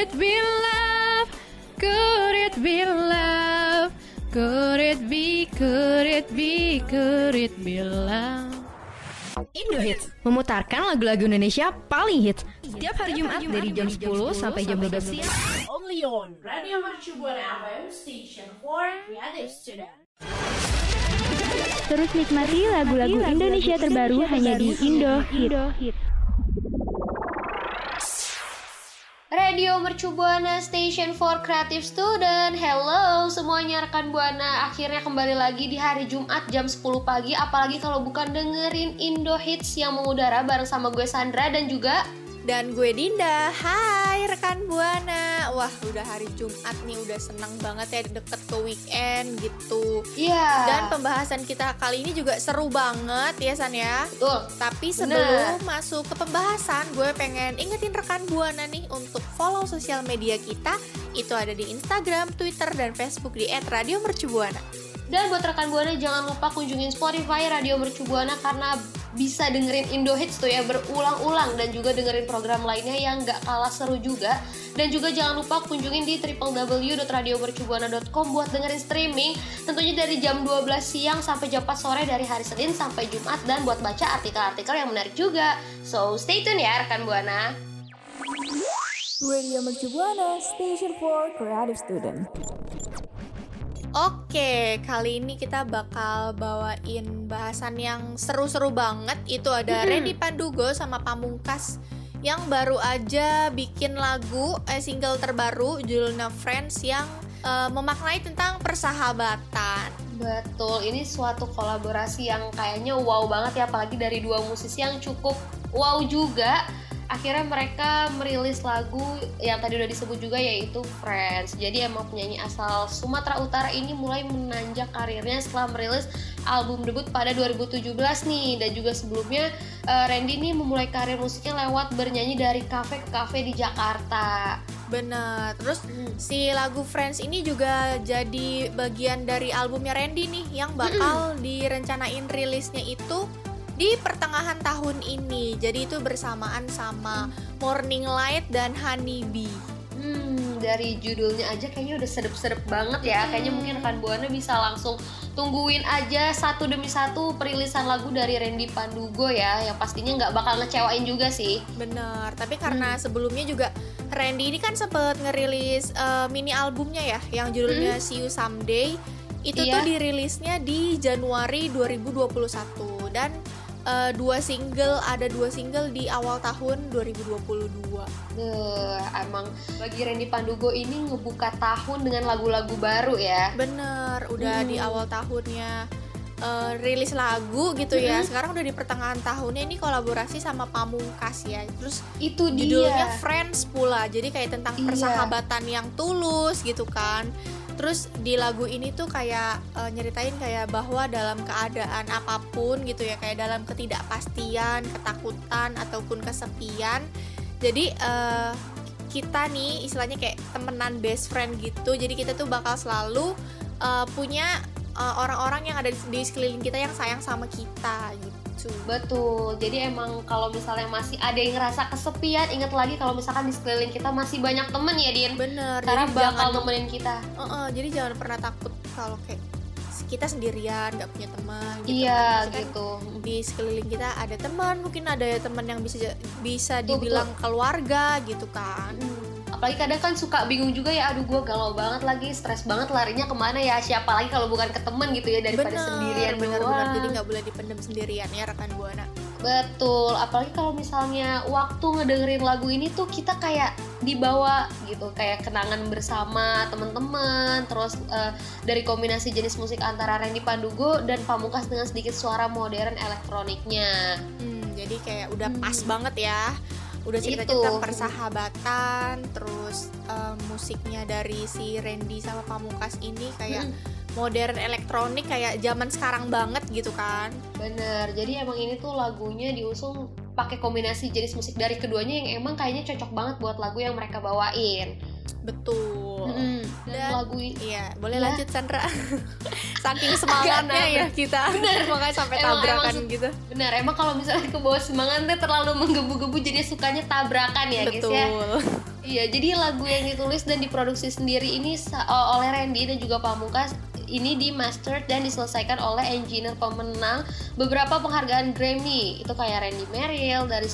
it be love? Could it be love? Could it be, could it be, could it be love? Indo Hits memutarkan lagu-lagu Indonesia paling hits setiap hari Jumat dari jam 10 sampai jam 12 siang. Only on Radio Mercu Buana FM Station for Creative Student. Terus nikmati lagu-lagu Indonesia terbaru hanya di Indo Hit. Radio Mercu Buana Station for Creative Student. Hello semuanya rekan Buana. Akhirnya kembali lagi di hari Jumat jam 10 pagi. Apalagi kalau bukan dengerin Indo Hits yang mengudara bareng sama gue Sandra dan juga Dan gue Dinda, hai rekan Buana. Wah udah hari Jumat nih, udah seneng banget ya deket ke weekend gitu. Iya. Dan pembahasan kita kali ini juga seru banget ya San ya. Betul. Tapi sebelum masuk ke pembahasan Gue pengen ingetin rekan Buana nih untuk follow sosial media kita. Itu ada di Instagram, Twitter, dan Facebook di @radiomercubuana. Dan buat rekan Buana jangan lupa kunjungin Spotify Radio Mercu Buana Karena bisa dengerin Indo Hits tuh ya berulang-ulang Dan juga dengerin program lainnya yang gak kalah seru juga. Dan juga jangan lupa kunjungin di www.radiomercubuana.com buat dengerin streaming. Tentunya dari jam 12 siang sampai jam 4 sore dari hari Senin sampai Jumat Dan buat baca artikel-artikel yang menarik juga. So stay tune ya rekan Buana. Radio Mercu Buana Station for Creative Student. Oke, kali ini kita bakal bawain bahasan yang seru-seru banget. Itu ada Randy Pandugo sama Pamungkas yang baru aja bikin lagu eh, single terbaru judulnya Friends yang eh, memaknai tentang persahabatan. Betul, ini suatu kolaborasi yang kayaknya wow banget ya apalagi dari dua musisi yang cukup wow juga. Akhirnya mereka merilis lagu yang tadi udah disebut juga yaitu Friends. Jadi emang penyanyi asal Sumatera Utara ini mulai menanjak karirnya setelah merilis album debut pada 2017 nih dan juga sebelumnya eh, Randy nih memulai karir musiknya lewat bernyanyi dari kafe ke kafe di Jakarta. Bener. Terus si lagu Friends ini juga jadi bagian dari albumnya Randy nih yang bakal direncanain rilisnya itu di pertengahan tahun ini. Jadi itu bersamaan sama Morning Light dan Honey Bee. Hmm, dari judulnya aja kayaknya udah sedep-sedep banget ya. Kayaknya mungkin rekan Buana bisa langsung tungguin aja satu demi satu perilisan lagu dari Randy Pandugo ya. Yang pastinya nggak bakal ngecewain juga sih. Bener, tapi karena sebelumnya juga Randy ini kan sempet ngerilis eh, mini albumnya ya, yang judulnya See You Someday. Itu Iya. tuh dirilisnya di Januari 2021 dan eh, dua single ada dua single di awal tahun 2022. Duh, emang bagi Randy Pandugo ini ngebuka tahun dengan lagu-lagu baru ya. Bener, udah di Hmm. awal tahunnya eh, rilis lagu gitu ya. Mhm. Sekarang udah di pertengahan tahunnya ini kolaborasi sama Pamungkas ya. Terus Itu judulnya dia. Friends pula. Jadi kayak tentang Iya. persahabatan yang tulus gitu kan. Terus di lagu ini tuh kayak eh, nyeritain kayak bahwa dalam keadaan apa pun gitu ya, kayak dalam ketidakpastian, ketakutan ataupun kesepian. Jadi eh, kita nih istilahnya kayak temenan best friend gitu. Jadi kita tuh bakal selalu eh, punya orang-orang yang ada di, di sekeliling kita yang sayang sama kita gitu. Betul. Jadi emang kalau misalnya masih ada yang ngerasa kesepian, ingat lagi kalau misalkan di sekeliling kita masih banyak temen ya, Din. Bener. Karena jadi bakal jangan- nemenin kita. Heeh, jadi jangan pernah takut kalau kayak kita sendirian nggak punya teman gitu Iya, kan. Gitu. di sekeliling kita ada teman mungkin ada teman yang bisa bisa dibilang keluarga gitu kan Apalagi kadang kan suka bingung juga ya, aduh gue galau banget lagi, stres banget larinya ke mana ya, siapa lagi kalau bukan ke temen gitu ya daripada bener sendirian bener doang. bener jadi nggak boleh dipendam sendirian ya rekan buana. Betul, apalagi kalau misalnya waktu ngedengerin lagu ini tuh kita kayak dibawa gitu, kayak kenangan bersama teman-teman, terus eh, dari kombinasi jenis musik antara Randy Pandugo dan Pamungkas dengan sedikit suara modern elektroniknya. Hmm, jadi kayak udah pas banget ya udah cerita Itu. tentang persahabatan terus em, musiknya dari si Randy sama Pamungkas ini kayak modern elektronik kayak zaman sekarang banget gitu kan Bener, jadi emang ini tuh lagunya diusung pakai kombinasi jenis musik dari keduanya yang emang kayaknya cocok banget buat lagu yang mereka bawain. betul. Dan, Dan- lagu ini iya boleh Ya. lanjut Sandra saking semangatnya ya kita Bener. makanya sampai Emang- tabrakan emang gitu Bener, emang kalau misalnya ke bawah semangat tuh terlalu menggebu-gebu jadi sukanya tabrakan ya guys betul ya. Iya, jadi lagu yang ditulis dan diproduksi sendiri ini oleh Randy dan juga Pamungkas ini di master dan diselesaikan oleh engineer pemenang beberapa penghargaan Grammy. Itu kayak Randy Merrill dari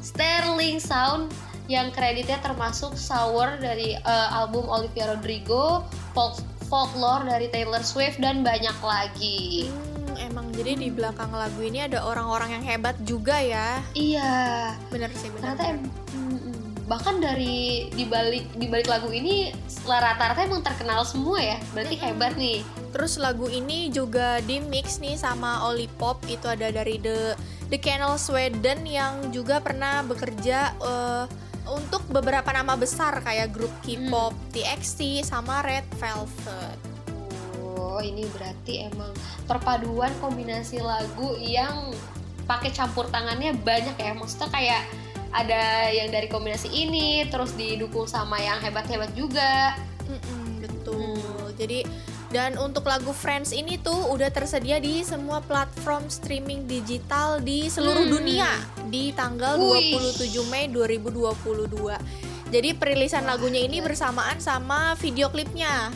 Sterling Sound yang kreditnya termasuk Sour dari eh, album Olivia Rodrigo, Folk, Folklore dari Taylor Swift dan banyak lagi. Hmm, emang. Jadi di belakang lagu ini ada orang-orang yang hebat juga ya? Iya. bener sih bener, ternyata em- bahkan dari dibalik dibalik lagu ini rata-rata emang terkenal semua ya. Berarti hebat nih. Terus lagu ini juga di mix nih sama Olipop itu ada dari The The Kennel Sweden yang juga pernah bekerja eh, untuk beberapa nama besar kayak grup K-pop TXT sama Red Velvet. oh ini berarti emang perpaduan kombinasi lagu yang pakai campur tangannya banyak ya maksudnya kayak ada yang dari kombinasi ini terus didukung sama yang hebat-hebat juga Mm-mm, betul. Jadi dan untuk lagu Friends ini tuh udah tersedia di semua platform streaming digital di seluruh Hmm. dunia di tanggal Wih. 27 Mei 2022. Jadi perilisan lagunya ini bersamaan sama video klipnya.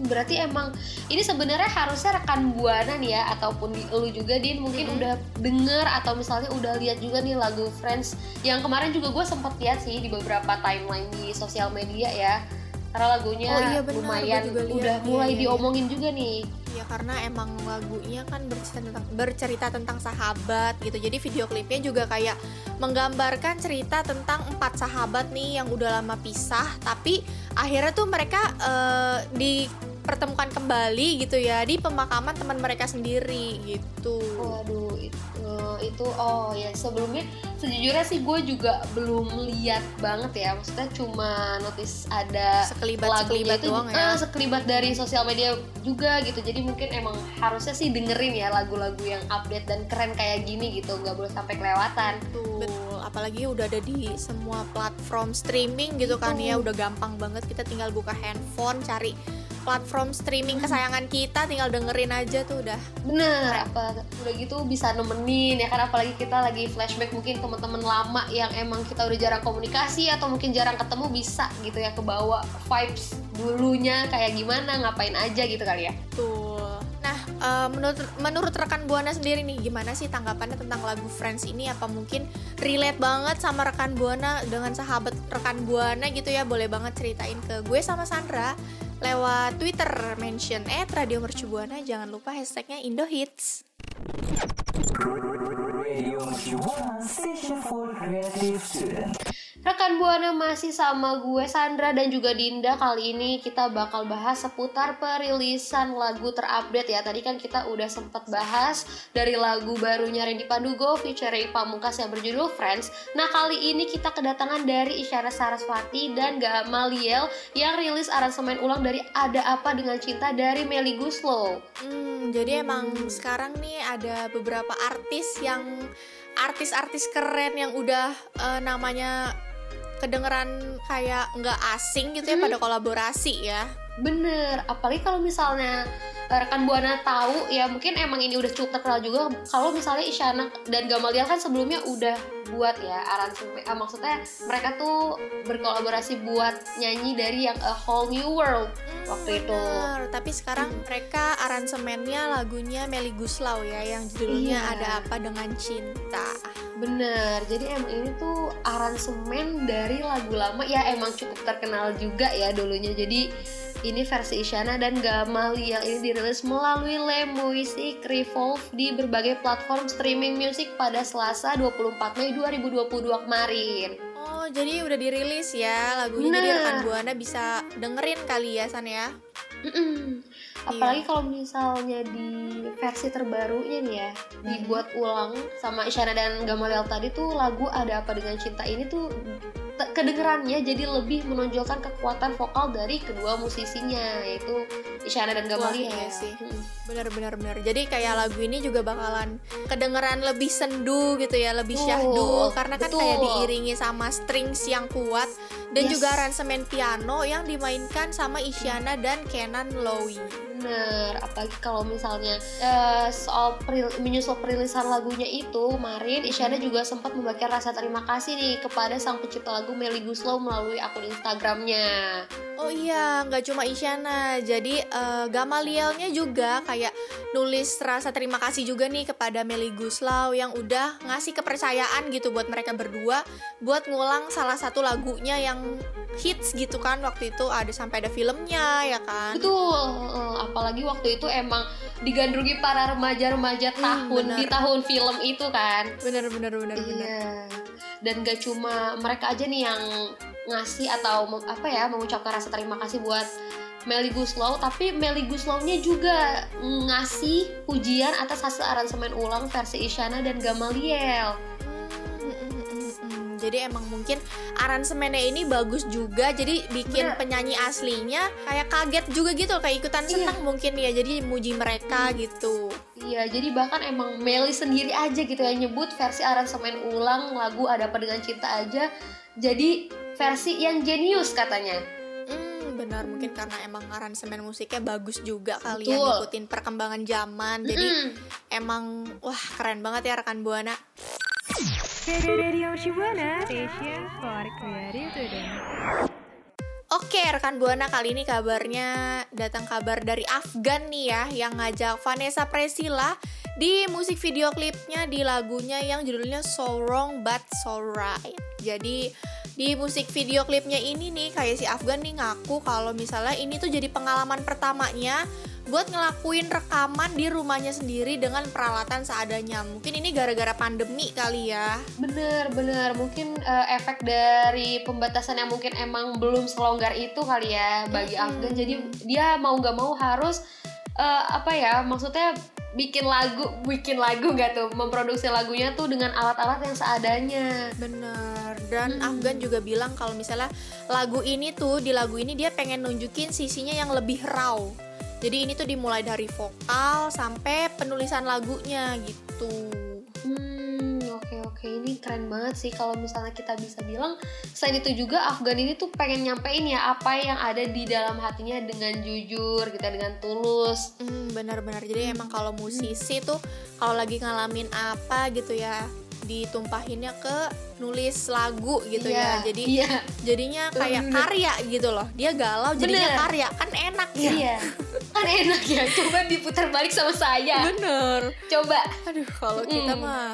berarti emang ini sebenarnya harusnya rekan buana nih ya ataupun di, lu juga din mungkin udah denger atau misalnya udah lihat juga nih lagu Friends yang kemarin juga gue sempat lihat sih di beberapa timeline di sosial media ya karena lagunya Oh iya benar, lumayan juga udah Iya, mulai iya, iya. diomongin juga nih Ya karena emang lagunya kan bercerita tentang bercerita tentang sahabat gitu. Jadi video klipnya juga kayak menggambarkan cerita tentang empat sahabat nih yang udah lama pisah tapi akhirnya tuh mereka eh, dipertemukan kembali gitu ya di pemakaman teman mereka sendiri gitu. waduh itu itu oh ya sebelumnya sejujurnya sih gue juga belum lihat banget ya. Maksudnya cuma notice ada Sekelibat-sekelibat lagunya itu doang ya. eh, sekelibat dari sosial media juga gitu. Jadi mungkin emang harusnya sih dengerin ya lagu-lagu yang update dan keren kayak gini gitu. Nggak boleh sampai kelewatan. Betul, apalagi udah ada di semua platform streaming gitu kan ya, udah gampang banget. Kita tinggal buka handphone, cari platform streaming kesayangan kita, tinggal dengerin aja tuh udah. bener apa udah gitu bisa nemenin ya kan apalagi kita lagi flashback mungkin teman-teman lama yang emang kita udah jarang komunikasi atau mungkin jarang ketemu bisa gitu ya kebawa vibes dulunya kayak gimana ngapain aja gitu kali ya Tuh. Nah, eh, menurut menurut rekan Buana sendiri nih gimana sih tanggapannya tentang lagu Friends ini? Apa mungkin relate banget sama rekan Buana dengan sahabat rekan Buana gitu ya? Boleh banget ceritain ke gue sama Sandra lewat Twitter mention eh Radio Mercu Buana jangan lupa hashtagnya Indohits. Rekan Buana masih sama gue Sandra dan juga Dinda. Kali ini kita bakal bahas seputar perilisan lagu terupdate ya. Tadi kan kita udah sempet bahas dari lagu barunya Randy Pandugo featuring Pamungkas yang berjudul Friends. Nah kali ini kita kedatangan dari Isyana Saraswati dan Gamaliel Yang rilis aransemen ulang dari Ada Apa Dengan Cinta dari Melly Guslow Hmm, jadi emang sekarang nih ada beberapa artis yang artis-artis keren yang udah eh, namanya kedengeran kayak nggak asing gitu ya pada kolaborasi ya. Bener, apalagi kalau misalnya rekan Buana tahu ya mungkin emang ini udah cukup terkenal juga kalau misalnya Isyana dan Gamaliel kan sebelumnya udah buat ya aransemen eh, maksudnya mereka tuh berkolaborasi buat nyanyi dari yang A Whole New World waktu itu. Bener, tapi sekarang mereka aransemennya lagunya Melly Guslau ya yang judulnya Iya. Ada Apa Dengan Cinta. Bener, jadi emang ini tuh aransemen dari lagu lama ya emang cukup terkenal juga ya dulunya. Jadi ini versi Isyana dan Gamaliel ini dirilis melalui Le Music Revolve di berbagai platform streaming musik pada Selasa 24 Mei 2022 kemarin. Oh, jadi udah dirilis ya lagunya. Jadi Bener. rekan Buana bisa dengerin kali ya San ya. Mm-mm. apalagi kalau misalnya di versi terbarunya nih ya dibuat ulang sama Isyana dan Gamaliel tadi tuh lagu ada apa dengan cinta ini tuh kedengerannya jadi lebih menonjolkan kekuatan vokal dari kedua musisinya yaitu Isyana dan Gamaliel iya sih. Mm. Bener-bener bener. Jadi kayak lagu ini juga bakalan kedengeran lebih sendu gitu ya, lebih syahdu karena kan kayak betul. diiringi sama strings yang kuat dan Yes. juga aransemen piano yang dimainkan sama Isyana dan Kenan Lowy. Bener, apalagi kalau misalnya eh, soal peril- menyusul perilisan lagunya itu kemarin Isyana juga sempat membagikan rasa terima kasih nih kepada sang pencipta lagu Melly Guslow melalui akun Instagramnya. Oh iya, nggak cuma Isyana. Jadi eh, Gamalielnya juga kayak nulis rasa terima kasih juga nih kepada Meli Guslau yang udah ngasih kepercayaan gitu buat mereka berdua buat ngulang salah satu lagunya yang hits gitu kan waktu itu ada sampai ada filmnya ya kan. Betul, eh, apalagi waktu itu emang digandrungi para remaja-remaja tahun bener. di tahun film itu kan. Bener bener bener bener. Iya. Dan gak cuma mereka aja nih yang ngasih atau apa ya mengucapkan rasa terima kasih buat Melly Guslow, tapi Melly Guslow-nya juga ngasih pujian atas hasil aransemen ulang versi Isyana dan Gamaliel. Hmm, jadi emang mungkin aransemennya ini bagus juga jadi bikin penyanyi aslinya kayak kaget juga gitu kayak ikutan senang mungkin ya jadi muji mereka gitu. Iya, jadi bahkan emang Melly sendiri aja gitu ya nyebut versi aransemen ulang lagu Ada Apa Dengan Cinta aja jadi versi yang jenius katanya. Hmm, benar mungkin karena emang aransemen musiknya bagus juga kali ya ngikutin perkembangan zaman jadi emang wah keren banget ya rekan buana Radio Shibuana, station for creative student. Oke rekan buana kali ini kabarnya datang kabar dari Afgan nih ya yang ngajak Vanessa Priscilla di musik video klipnya di lagunya yang judulnya So Wrong But So Right. Jadi di musik video klipnya ini nih kayak si Afgan nih ngaku kalau misalnya ini tuh jadi pengalaman pertamanya buat ngelakuin rekaman di rumahnya sendiri dengan peralatan seadanya. Mungkin ini gara-gara pandemi kali ya. Bener bener mungkin eh, efek dari pembatasan yang mungkin emang belum selonggar itu kali ya bagi Afgan jadi dia mau nggak mau harus eh, apa ya maksudnya bikin lagu bikin lagu nggak tuh? Memproduksi lagunya tuh dengan alat-alat yang seadanya. Bener. Dan Afgan juga bilang kalau misalnya lagu ini tuh di lagu ini dia pengen nunjukin sisinya yang lebih raw. Jadi ini tuh dimulai dari vokal sampai penulisan lagunya gitu. Hmm, oke ini keren banget sih kalau misalnya kita bisa bilang selain itu juga Afgan ini tuh pengen nyampein ya apa yang ada di dalam hatinya dengan jujur gitu dengan tulus. Hmm, benar-benar jadi emang kalau musisi tuh kalau lagi ngalamin apa gitu ya ditumpahinnya ke nulis lagu gitu Iya, ya jadi iya. jadinya kayak Bener. karya gitu loh dia galau jadinya Bener. karya kan enak ya Iya. Kan enak ya. Coba diputar balik sama saya. bener Coba. aduh kalau kita Mm. mah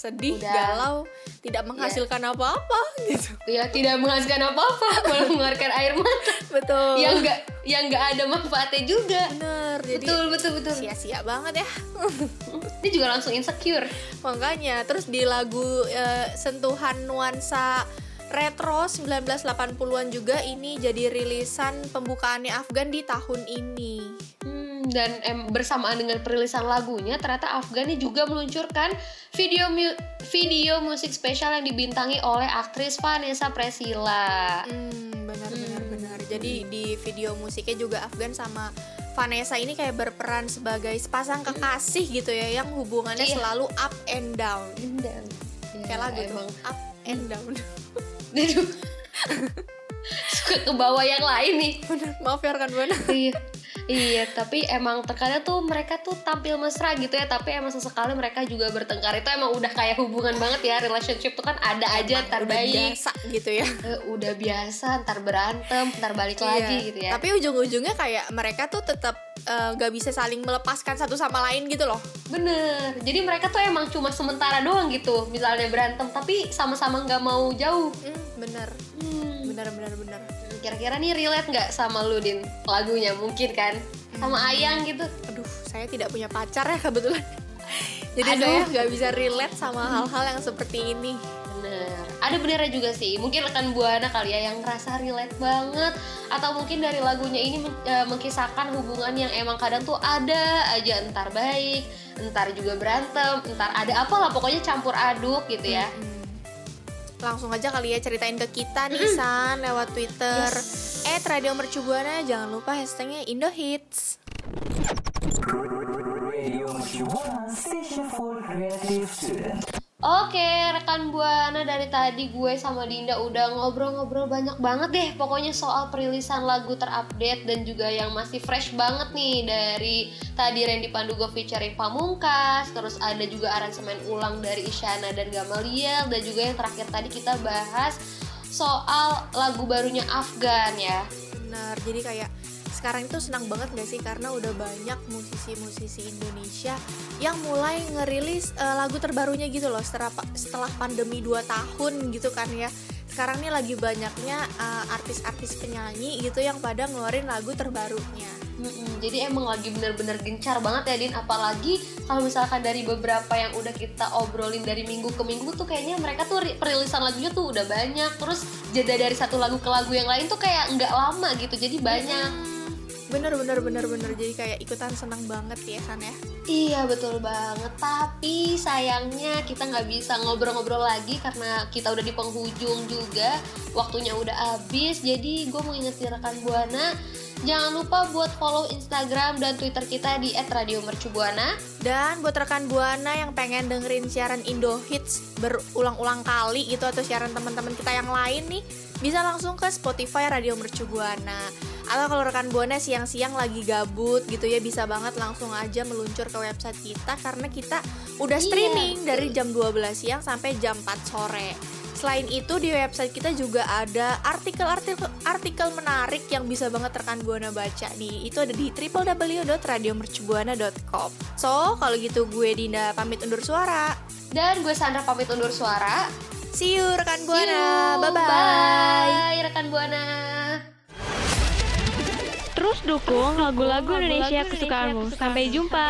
sedih Udah. galau tidak menghasilkan apa-apa gitu Ya tidak menghasilkan apa-apa, malah mengeluarkan air mata. betul Yang enggak yang enggak ada manfaatnya juga. bener jadi Betul betul betul. sia-sia banget ya Ini juga langsung insecure. makanya terus di lagu eh, sentuhan nuansa retro 1980-an juga ini jadi rilisan pembukaannya Afgan di tahun ini dan em, bersamaan dengan perilisan lagunya, ternyata Afgan ini juga meluncurkan video mu- video musik spesial yang dibintangi oleh aktris Vanessa Priscilla. Hmm, benar benar benar. Jadi di video musiknya juga Afgan sama Vanessa ini kayak berperan sebagai sepasang kekasih gitu ya yang hubungannya Iya. selalu up and down. Dan, Kayak lagu tuh, emang. up and down. Aduh. Suka ke bawah yang lain nih. Bener, maaf ya rekan buana. iya. Iya, tapi emang terkadang tuh mereka tuh tampil mesra gitu ya, tapi emang sesekali mereka juga bertengkar. Itu emang udah kayak hubungan banget ya, relationship tuh kan ada aja ntar udah baik. biasa gitu ya. Eh, udah biasa, ntar berantem, ntar balik Iya. lagi gitu ya. Tapi ujung-ujungnya kayak mereka tuh tetap eh, nggak bisa saling melepaskan satu sama lain gitu loh. Bener, jadi mereka tuh emang cuma sementara doang gitu Misalnya berantem, tapi sama-sama nggak mau jauh Hmm, bener. Bener bener bener. Kira-kira nih relate nggak sama lu, Din? Lagunya mungkin kan? Sama Ayang gitu Aduh, saya tidak punya pacar ya kebetulan. Jadi Aduh. saya nggak bisa relate sama hal-hal yang seperti ini. Bener, ada benernya juga sih. Mungkin rekan buana kali ya yang ngerasa relate banget, atau mungkin dari lagunya ini eh, mengkisahkan hubungan yang emang kadang tuh ada aja entar baik, entar juga berantem, entar ada apa lah pokoknya campur aduk gitu ya. Langsung aja kali ya ceritain ke kita nih San lewat Twitter. Eh Radio Mercu Buana jangan lupa hashtagnya Indo Hits. Oke, rekan buana dari tadi gue sama Dinda udah ngobrol-ngobrol banyak banget deh pokoknya soal perilisan lagu terupdate dan juga yang masih fresh banget nih dari tadi Randy Pandugo featuring Pamungkas, terus ada juga aransemen ulang dari Isyana dan Gamaliel dan juga yang terakhir tadi kita bahas soal lagu barunya Afgan ya. Bener, jadi kayak sekarang itu senang banget gak sih karena udah banyak musisi-musisi Indonesia yang mulai ngerilis eh, lagu terbarunya gitu loh setelah setelah pandemi 2 tahun gitu kan ya. Sekarang nih lagi banyaknya eh, artis-artis penyanyi gitu yang pada ngeluarin lagu terbarunya. Mm-mm, jadi emang lagi bener-bener gencar banget ya Din. Apalagi kalau misalkan dari beberapa yang udah kita obrolin dari minggu ke minggu tuh kayaknya mereka tuh ri- perilisan lagunya tuh udah banyak. Terus jeda dari satu lagu ke lagu yang lain tuh kayak nggak lama gitu jadi banyak Bener bener bener bener jadi kayak ikutan senang banget ya San ya. Iya betul banget Tapi sayangnya kita nggak bisa ngobrol-ngobrol lagi Karena kita udah di penghujung juga Waktunya udah habis Jadi gue mau ingetin rekan Buana Jangan lupa buat follow Instagram dan Twitter kita di @radiomercubuana. Dan buat rekan Buana yang pengen dengerin siaran Indo Hits berulang-ulang kali gitu atau siaran teman-teman kita yang lain nih, bisa langsung ke Spotify Radio Mercu Buana. Atau kalau rekan Buana siang-siang lagi gabut gitu ya bisa banget langsung aja meluncur ke website kita karena kita udah Iya, streaming dari jam 12 siang sampai jam 4 sore. Selain itu di website kita juga ada artikel-artikel artikel menarik yang bisa banget rekan Buana baca nih. Itu ada di www.radiomercubuana.com. So, kalau gitu gue Dinda pamit undur suara. Dan gue Sandra pamit undur suara. See you rekan Buana. See you. Bye-bye. Bye rekan Buana. Terus dukung lagu-lagu Indonesia kesukaanmu. Sampai jumpa.